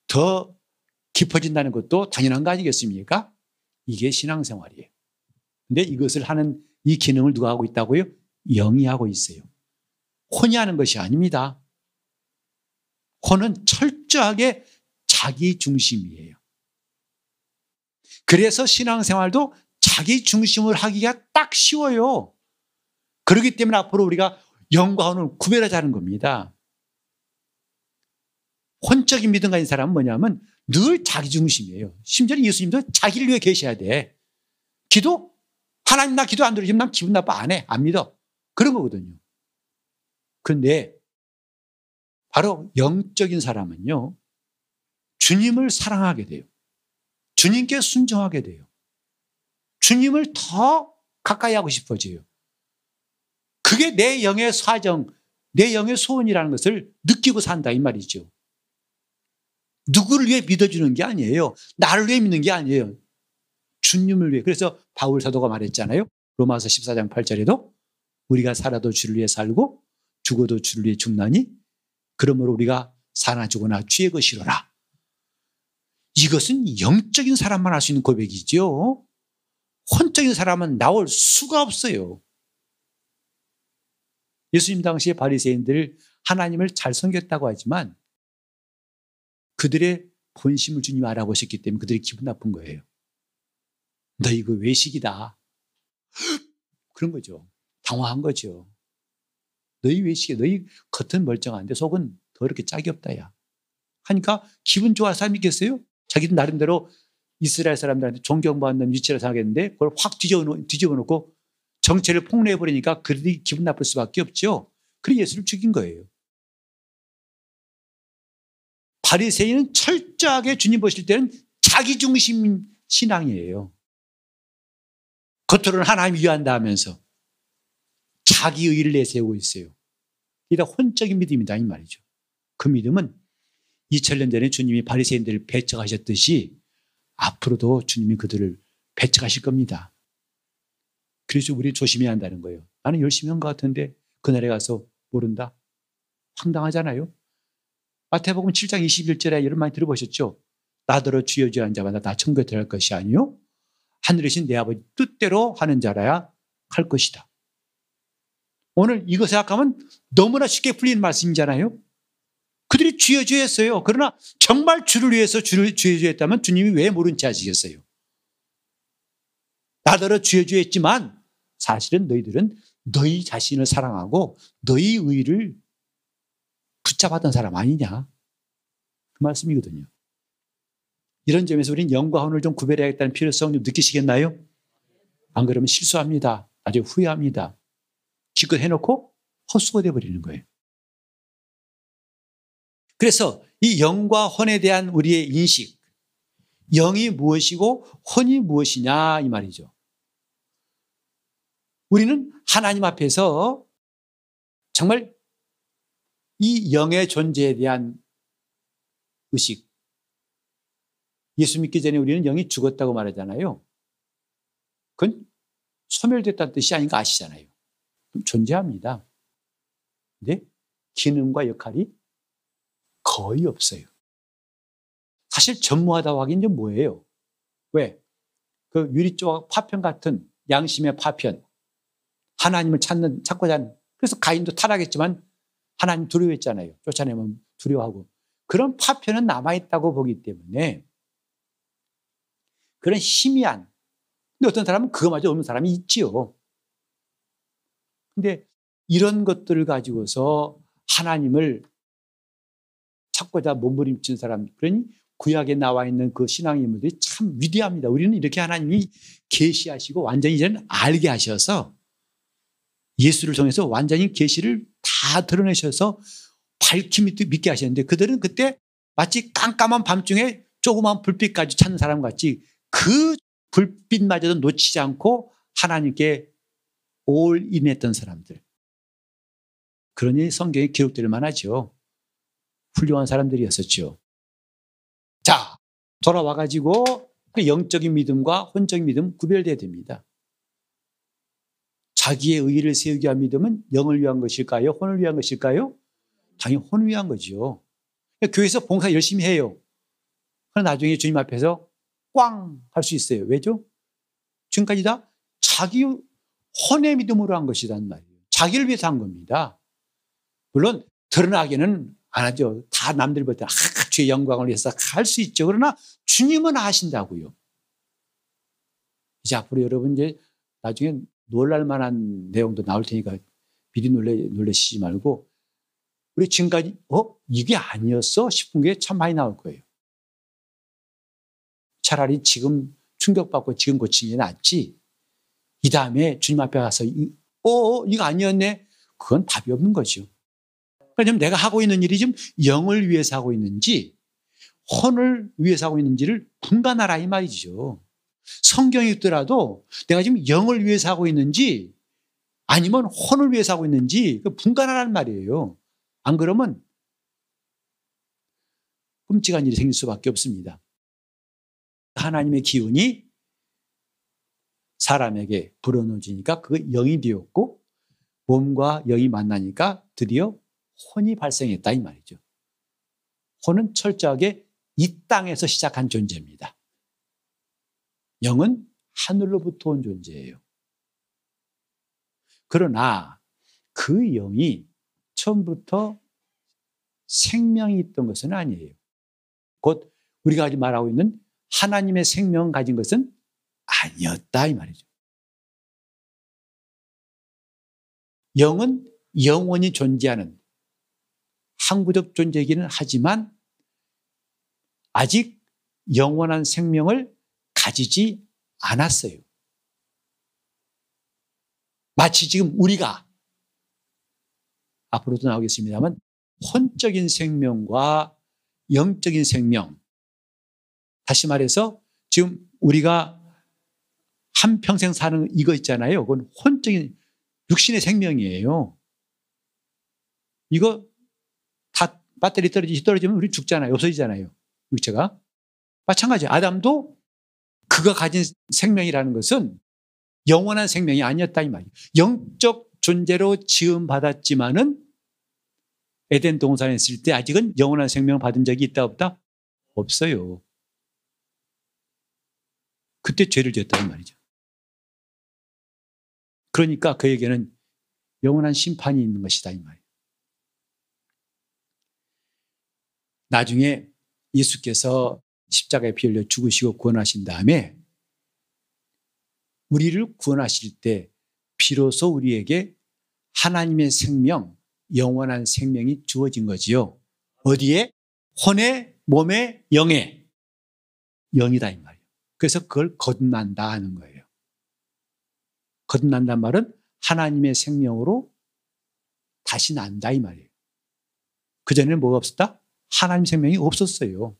더 깊어진다는 것도 당연한 거 아니겠습니까? 이게 신앙생활이에요. 근데 이것을 하는 이 기능을 누가 하고 있다고요? 영이 하고 있어요. 혼이 하는 것이 아닙니다. 혼은 철저하게 자기 중심이에요. 그래서 신앙생활도 자기 중심을 하기가 딱 쉬워요. 그렇기 때문에 앞으로 우리가 영과 혼을 구별하자는 겁니다. 혼적인 믿음 가진 사람은 뭐냐면 늘 자기 중심이에요. 심지어 예수님도 자기를 위해 계셔야 돼. 기도? 하나님 나 기도 안 들어주면 난 기분 나빠 안 해. 안 믿어. 그런 거거든요. 그런데 바로 영적인 사람은요. 주님을 사랑하게 돼요. 주님께 순종하게 돼요. 주님을 더 가까이 하고 싶어져요. 그게 내 영의 사정, 내 영의 소원이라는 것을 느끼고 산다 이 말이죠. 누구를 위해 믿어주는 게 아니에요. 나를 위해 믿는 게 아니에요. 주님을 위해. 그래서 바울 사도가 말했잖아요. 로마서 14장 8절에도 우리가 살아도 주를 위해 살고 죽어도 주를 위해 죽나니 그러므로 우리가 사나 죽거나 주의 것이로라. 이것은 영적인 사람만 할 수 있는 고백이죠. 혼적인 사람은 나올 수가 없어요. 예수님 당시에 바리새인들 하나님을 잘 섬겼다고 하지만 그들의 본심을 주님 알아보셨기 때문에 그들이 기분 나쁜 거예요. 너 이거 외식이다. 그런 거죠. 당황한 거죠. 너희 외식이 너희 겉은 멀쩡한데 속은 더럽게 짝이 없다, 야. 하니까 기분 좋아서 사람 있겠어요? 자기도 나름대로 이스라엘 사람들한테 존경받는 위치를 생각했는데 그걸 확 뒤집어, 놓고 정체를 폭로해버리니까 그들이 기분 나쁠 수밖에 없죠. 그래서 예수를 죽인 거예요. 바리새인은 철저하게 주님 보실 때는 자기 중심 신앙이에요. 겉으로는 하나님 위한다 하면서 자기 의를 내세우고 있어요. 이다 혼적인 믿음이다 이 말이죠. 그 믿음은 2000년 전에 주님이 바리새인들을 배척하셨듯이 앞으로도 주님이 그들을 배척하실 겁니다. 그래서 우리 조심해야 한다는 거예요. 나는 열심히 한 것 같은데 그날에 가서 모른다? 황당하잖아요. 마태복음 7장 21절에 이런 말 들어보셨죠? 나더러 주여 주여 한 자마다 다 천국에 들어갈 것이 아니요 하늘이신 내 아버지 뜻대로 하는 자라야 할 것이다. 오늘 이거 생각하면 너무나 쉽게 풀리는 말씀이잖아요. 그들이 주여 주여 했어요. 그러나 정말 주를 위해서 주를 주여 주여 했다면 주님이 왜 모른 체 하시겠어요? 나더러 주여 주여 했지만 사실은 너희들은 너희 자신을 사랑하고 너희 의를 붙잡았던 사람 아니냐. 그 말씀이거든요. 이런 점에서 우리는 영과 혼을 좀 구별해야겠다는 필요성 좀 느끼시겠나요? 안 그러면 실수합니다. 아주 후회합니다. 기껏 해놓고 헛수가 돼버리는 거예요. 그래서 이 영과 혼에 대한 우리의 인식, 영이 무엇이고 혼이 무엇이냐 이 말이죠. 우리는 하나님 앞에서 정말 이 영의 존재에 대한 의식. 예수 믿기 전에 우리는 영이 죽었다고 말하잖아요. 그건 소멸됐다는 뜻이 아닌가 아시잖아요. 존재합니다. 근데 기능과 역할이 거의 없어요. 사실 전무하다고 하긴 좀 뭐예요? 왜? 그 유리조각 파편 같은 양심의 파편. 하나님을 찾는, 찾고자 하는. 그래서 가인도 타락했지만 하나님 두려워했잖아요. 쫓아내면 두려워하고. 그런 파편은 남아있다고 보기 때문에 그런 희미한. 근데 어떤 사람은 그거마저 없는 사람이 있지요. 근데 이런 것들을 가지고서 하나님을 찾고자 몸부림친 사람, 그러니 구약에 나와 있는 그 신앙 인물들이 참 위대합니다. 우리는 이렇게 하나님이 계시하시고 완전히 이제는 알게 하셔서 예수를 통해서 완전히 계시를 다 드러내셔서 밝힘 믿게 하셨는데 그들은 그때 마치 깜깜한 밤중에 조그만 불빛까지 찾는 사람 같이 그 불빛마저도 놓치지 않고 하나님께 올인했던 사람들. 그러니 성경에 기록될 만하죠. 훌륭한 사람들이었었죠. 자, 돌아와가지고 그 영적인 믿음과 혼적인 믿음 구별돼야 됩니다. 자기의 의의를 세우기 위한 믿음은 영을 위한 것일까요? 혼을 위한 것일까요? 당연히 혼을 위한 거죠. 교회에서 봉사 열심히 해요. 그러나 나중에 주님 앞에서 꽝 할 수 있어요. 왜죠? 지금까지 다 자기 혼의 믿음으로 한 것이란 말이에요. 자기를 위해서 한 겁니다. 물론 드러나기는 안 하죠. 다 남들 볼때 아, 주의 영광을 위해서 할 수 있죠. 그러나 주님은 하신다고요. 이제 앞으로 여러분 이제 나중에 놀랄 만한 내용도 나올 테니까 미리 놀래, 놀라시지 말고 우리 지금까지 어? 이게 아니었어? 싶은 게 참 많이 나올 거예요. 차라리 지금 충격받고 지금 고치는 게 낫지. 이 다음에 주님 앞에 가서 어, 어 이거 아니었네? 그건 답이 없는 거죠. 그러니까 내가 하고 있는 일이 지금 영을 위해서 하고 있는지 혼을 위해서 하고 있는지를 분간하라 이 말이죠. 성경이 있더라도 내가 지금 영을 위해서 하고 있는지 아니면 혼을 위해서 하고 있는지 그 분간하라는 말이에요. 안 그러면 끔찍한 일이 생길 수밖에 없습니다. 하나님의 기운이 사람에게 불어넣어지니까 그게 영이 되었고 몸과 영이 만나니까 드디어 혼이 발생했다 이 말이죠. 혼은 철저하게 이 땅에서 시작한 존재입니다. 영은 하늘로부터 온 존재예요. 그러나 그 영이 처음부터 생명이 있던 것은 아니에요. 곧 우리가 말하고 있는 하나님의 생명을 가진 것은 아니었다 이 말이죠. 영은 영원히 존재하는 항구적 존재이기는 하지만 아직 영원한 생명을 가지지 않았어요. 마치 지금 우리가 앞으로도 나오겠습니다만 혼적인 생명과 영적인 생명 다시 말해서 지금 우리가 한 평생 사는 이거 있잖아요. 그건 혼적인 육신의 생명이에요. 이거 다 배터리 떨어지, 떨어지면 우리 죽잖아요. 없어지잖아요. 육체가. 마찬가지. 아담도 그가 가진 생명이라는 것은 영원한 생명이 아니었다 이 말이에요. 영적 존재로 지음 받았지만은 에덴 동산에 있을 때 아직은 영원한 생명을 받은 적이 있다 없다? 없어요. 그때 죄를 지었다는 말이죠. 그러니까 그에게는 영원한 심판이 있는 것이다 이 말이에요. 나중에 예수께서 십자가에 피 흘려 죽으시고 구원하신 다음에 우리를 구원하실 때 비로소 우리에게 하나님의 생명, 영원한 생명이 주어진 거지요. 어디에? 혼에, 몸에, 영에. 영이다 이 말이에요. 그래서 그걸 거듭난다 하는 거예요. 거듭난단 말은 하나님의 생명으로 다시 난다 이 말이에요. 그전에는 뭐가 없었다? 하나님 생명이 없었어요.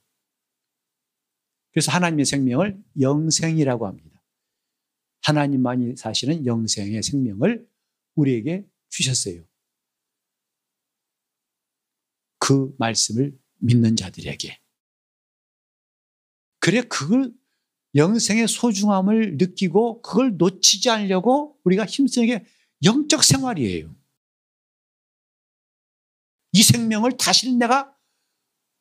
그래서 하나님의 생명을 영생이라고 합니다. 하나님만이 사시는 영생의 생명을 우리에게 주셨어요. 그 말씀을 믿는 자들에게. 그래, 그걸 영생의 소중함을 느끼고 그걸 놓치지 않으려고 우리가 힘쓰는 게 영적 생활이에요. 이 생명을 다시는 내가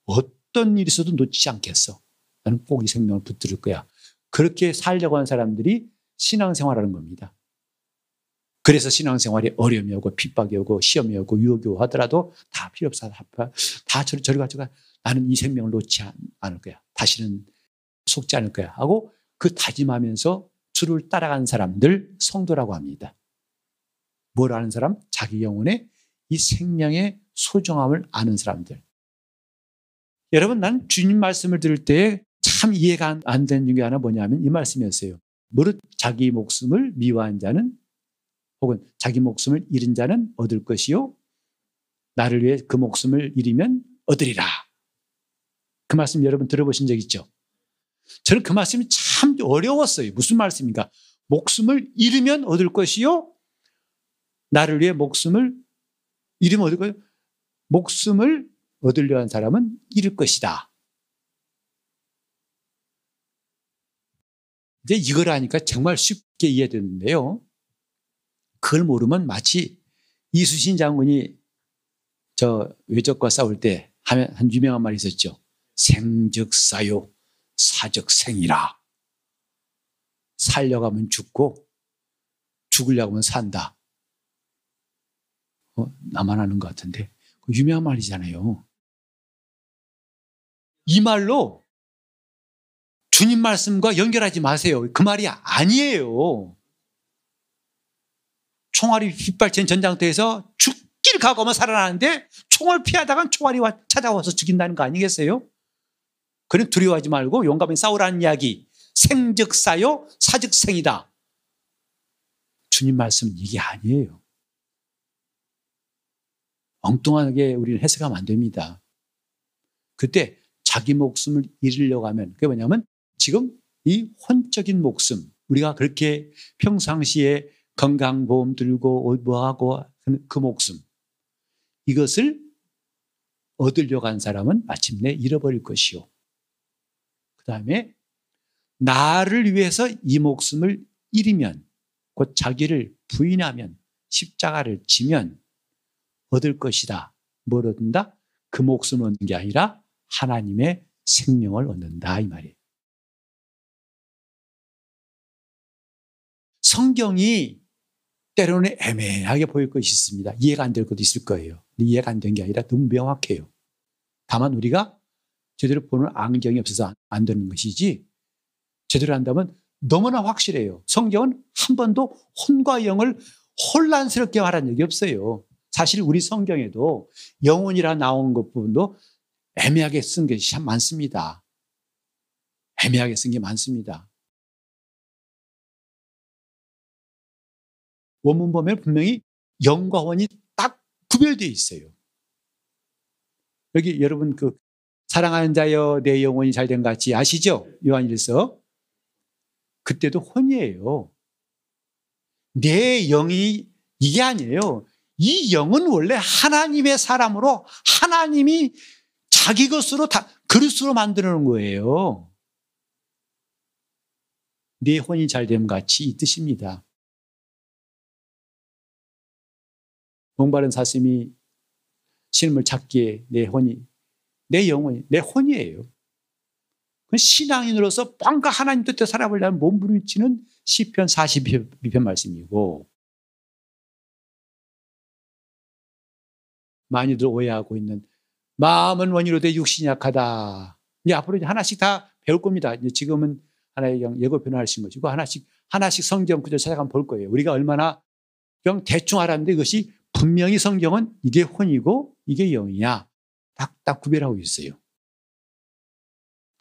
어떤 있어도 놓치지 않겠어. 나는 꼭 이 생명을 붙들 거야. 그렇게 살려고 하는 사람들이 신앙생활하는 겁니다. 그래서 신앙생활이 어려움이 오고 핍박이 오고 시험이 오고 유혹이 오고 하더라도 다 필요 없어. 다, 다 저리, 저리 가져가. 나는 이 생명을 놓지 않을 거야. 다시는 속지 않을 거야. 하고 그 다짐하면서 주를 따라간 사람들 성도라고 합니다. 뭘 아는 사람? 자기 영혼의 이 생명의 소중함을 아는 사람들. 여러분, 난 주님 말씀을 들을 때 참 이해가 안 되는 게 하나 뭐냐면 이 말씀이었어요. 무릇 자기 목숨을 미워한 자는 혹은 자기 목숨을 잃은 자는 얻을 것이요. 나를 위해 그 목숨을 잃으면 얻으리라. 그 말씀 여러분 들어보신 적 있죠? 저는 그 말씀이 참 어려웠어요. 무슨 말씀입니까? 목숨을 잃으면 얻을 것이요. 나를 위해 목숨을 잃으면 얻을 거예요. 목숨을 얻으려 한 사람은 잃을 것이다. 이제 이걸 하니까 정말 쉽게 이해되는데요. 그걸 모르면 마치 이수신 장군이 저 외적과 싸울 때 한 유명한 말이 있었죠. 생즉사요, 사적생이라. 살려가면 죽고 죽으려고 하면 산다. 어, 나만 아는 것 같은데. 그 유명한 말이잖아요. 이 말로 주님 말씀과 연결하지 마세요. 그 말이 아니에요. 총알이 휘발친 전장터에서 죽길 각오하면 살아나는데 총을 피하다가 총알이 찾아와서 죽인다는 거 아니겠어요? 그는 두려워하지 말고 용감히 싸우라는 이야기. 생즉사요, 사즉생이다. 주님 말씀은 이게 아니에요. 엉뚱하게 우리는 해석하면 안 됩니다. 그때 자기 목숨을 잃으려고 하면 그게 뭐냐면 지금 이 혼적인 목숨 우리가 그렇게 평상시에 건강보험 들고 뭐하고 그 목숨 이것을 얻으려고 한 사람은 마침내 잃어버릴 것이요. 그 다음에 나를 위해서 이 목숨을 잃으면 곧 자기를 부인하면 십자가를 지면 얻을 것이다. 뭘 얻는다? 그 목숨을 얻는 게 아니라 하나님의 생명을 얻는다 이 말이에요. 성경이 때로는 애매하게 보일 것이 있습니다. 이해가 안 될 것도 있을 거예요. 이해가 안 된 게 아니라 너무 명확해요. 다만 우리가 제대로 보는 안경이 없어서 안 되는 것이지 제대로 한다면 너무나 확실해요. 성경은 한 번도 혼과 영을 혼란스럽게 말한 적이 없어요. 사실 우리 성경에도 영혼이라 나온 것 부분도 애매하게 쓴 것이 참 많습니다. 애매하게 쓴 게 많습니다. 원문 보면 분명히 영과 혼이 딱 구별되어 있어요. 여기 여러분 그 사랑하는 자여 내 영혼이 잘된 같이 아시죠? 요한일서 그때도 혼이에요. 내 영이 이게 아니에요. 이 영은 원래 하나님의 사람으로 하나님이 자기 것으로 다 그릇으로 만드는 거예요. 내 혼이 잘됨 같이 이 뜻입니다. 목바른 사슴이 신음을 찾기에 내 혼이 내 영혼이 내 혼이에요. 신앙인으로서 뭔가 하나님 뜻대로 살아보려면 몸부림치는 시편 42편 말씀이고 많이들 오해하고 있는 마음은 원이로 돼 육신이 약하다. 이제 앞으로 이제 하나씩 다 배울 겁니다. 이제 지금은 하나의 예고 변화하신 것이고 하나씩 하나씩 성경 구절 찾아가면 볼 거예요. 우리가 얼마나 그냥 대충 알았는데 이것이 분명히 성경은 이게 혼이고 이게 영이야. 딱딱 구별하고 있어요.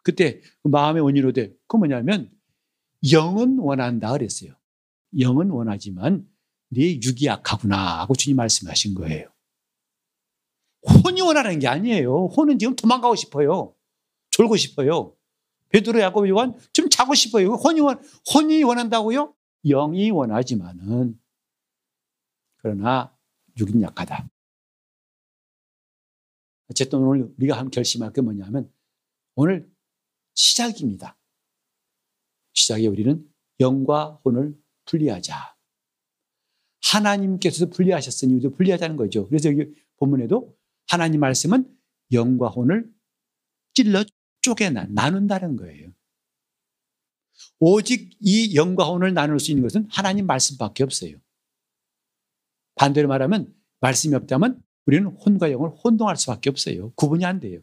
그때 그 마음의 원인으로 돼. 그 뭐냐면 영은 원한다 그랬어요. 영은 원하지만 네 육이 약하구나 하고 주님 말씀하신 거예요. 혼이 원하는 게 아니에요. 혼은 지금 도망가고 싶어요. 졸고 싶어요. 베드로 야곱 요한 좀 자고 싶어요. 혼이 원 혼이 원한다고요? 영이 원하지만은 그러나 육인 약하다. 어쨌든 오늘 우리가 한 결심할 게 뭐냐면 오늘 시작입니다. 시작에 우리는 영과 혼을 분리하자. 하나님께서 분리하셨으니 우리도 분리하자는 거죠. 그래서 여기 본문에도 하나님 말씀은 영과 혼을 찔러 쪼개나 나눈다는 거예요. 오직 이 영과 혼을 나눌 수 있는 것은 하나님 말씀밖에 없어요. 반대로 말하면 말씀이 없다면 우리는 혼과 영을 혼동할 수밖에 없어요. 구분이 안 돼요.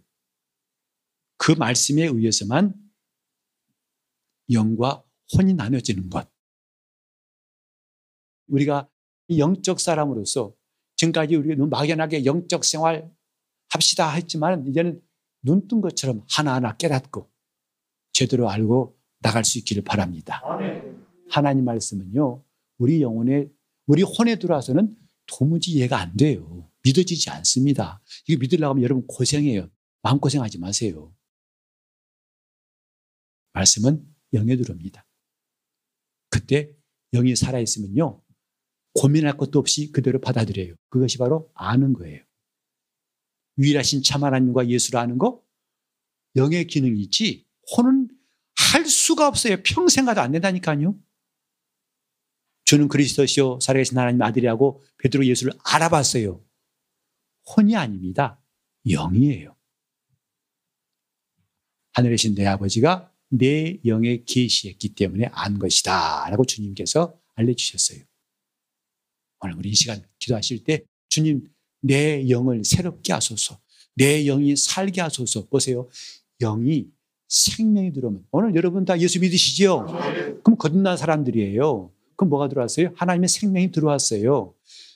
그 말씀에 의해서만 영과 혼이 나눠지는 것. 우리가 영적 사람으로서 지금까지 우리가 너무 막연하게 영적 생활 합시다 했지만 이제는 눈 뜬 것처럼 하나하나 깨닫고 제대로 알고 나갈 수 있기를 바랍니다. 하나님 말씀은요, 우리 영혼에, 우리 혼에 들어와서는 도무지 이해가 안 돼요. 믿어지지 않습니다. 이거 믿으려고 하면 여러분 고생해요. 마음고생하지 마세요. 말씀은 영에 들어옵니다. 그때 영이 살아있으면요. 고민할 것도 없이 그대로 받아들여요. 그것이 바로 아는 거예요. 유일하신 참 하나님과 예수를 아는 거 영의 기능이 있지 혼은 할 수가 없어요. 평생 가도 안 된다니까요. 주는 그리스도시요 살아계신 하나님 아들이라고 베드로 예수를 알아봤어요. 혼이 아닙니다. 영이에요. 하늘에 계신 내 아버지가 내 영에 계시했기 때문에 안 것이다. 라고 주님께서 알려주셨어요. 오늘 우리 이 시간 기도하실 때 주님 내 영을 새롭게 하소서. 내 영이 살게 하소서. 보세요. 영이 생명이 들어오면 오늘 여러분 다 예수 믿으시죠? 그럼 거듭난 사람들이에요. 그럼 뭐가 들어왔어요? 하나님의 생명이 들어왔어요.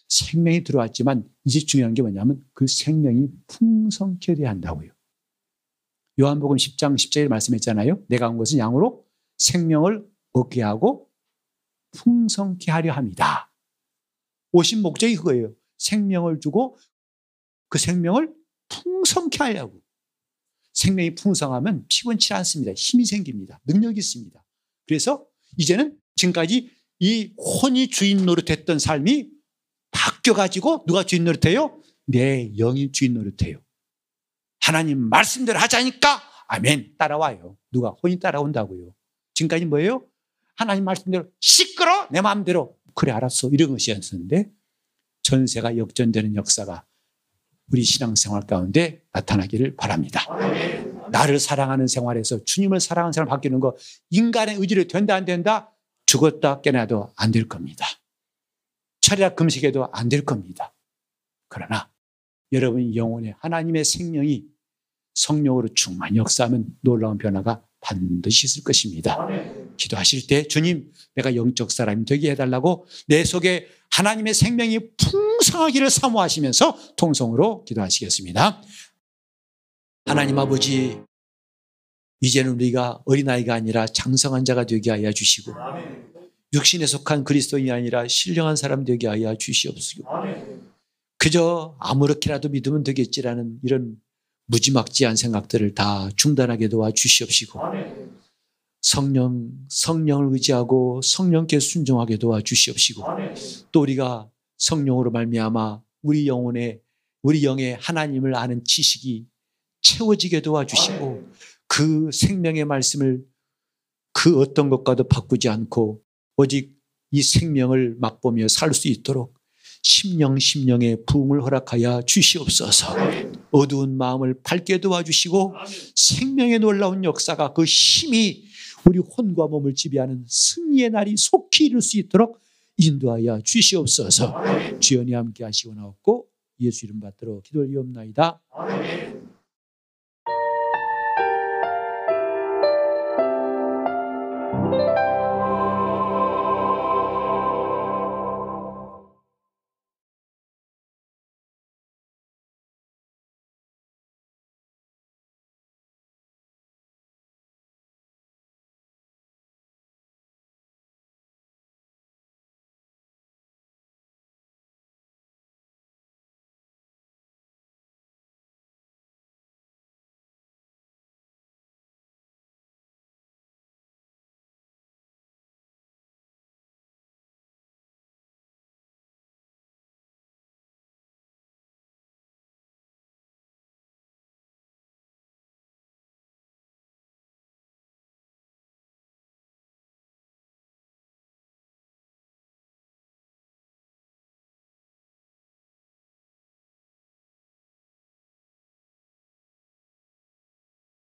생명이 들어왔지만 이제 중요한 게 뭐냐면 그 생명이 풍성케 돼야 한다고요. 요한복음 10장 10절에 말씀했잖아요. 내가 온 것은 양으로 생명을 얻게 하고 풍성케 하려 합니다. 오신 목적이 그거예요. 생명을 주고 그 생명을 풍성케 하려고. 생명이 풍성하면 피곤치 않습니다. 힘이 생깁니다. 능력이 있습니다. 그래서 이제는 지금까지 이 혼이 주인 노릇했던 삶이 바뀌어가지고 누가 주인 노릇해요? 내 영이 주인 노릇해요. 하나님 말씀대로 하자니까 아멘 따라와요. 누가 혼이 따라온다고요. 지금까지 뭐예요? 하나님 말씀대로 시끄러 내 마음대로 그래 알았어 이런 것이었는데 전세가 역전되는 역사가 우리 신앙생활 가운데 나타나기를 바랍니다. 나를 사랑하는 생활에서 주님을 사랑하는 생활 바뀌는 거 인간의 의지로 된다 안 된다 죽었다 깨나도 안 될 겁니다. 철야 금식에도 안 될 겁니다. 그러나 여러분 영혼에 하나님의 생명이 성령으로 충만히 역사하면 놀라운 변화가 반드시 있을 것입니다. 기도하실 때 주님 내가 영적 사람이 되게 해달라고 내 속에 하나님의 생명이 풍성하기를 사모하시면서 통성으로 기도하시겠습니다. 하나님 아버지 이제는 우리가 어린아이가 아니라 장성한 자가 되게 하여 주시고 육신에 속한 그리스도인이 아니라 신령한 사람 되게 하여 주시옵시고 그저 아무렇게라도 믿으면 되겠지라는 이런 무지막지한 생각들을 다 중단하게 도와 주시옵시고 성령 성령을 의지하고 성령께 순종하게 도와 주시옵시고 또 우리가 성령으로 말미암아 우리 영혼에 우리 영의 하나님을 아는 지식이 채워지게 도와 주시고 그 생명의 말씀을 그 어떤 것과도 바꾸지 않고 오직 이 생명을 맛보며 살 수 있도록 심령 심령의 부흥을 허락하여 주시옵소서. 어두운 마음을 밝게 도와주시고 생명의 놀라운 역사가 그 힘이 우리 혼과 몸을 지배하는 승리의 날이 속히 이룰 수 있도록 인도하여 주시옵소서. 주연이 함께 하시고 나옵고 예수 이름 받들어 기도를 이옵나이다.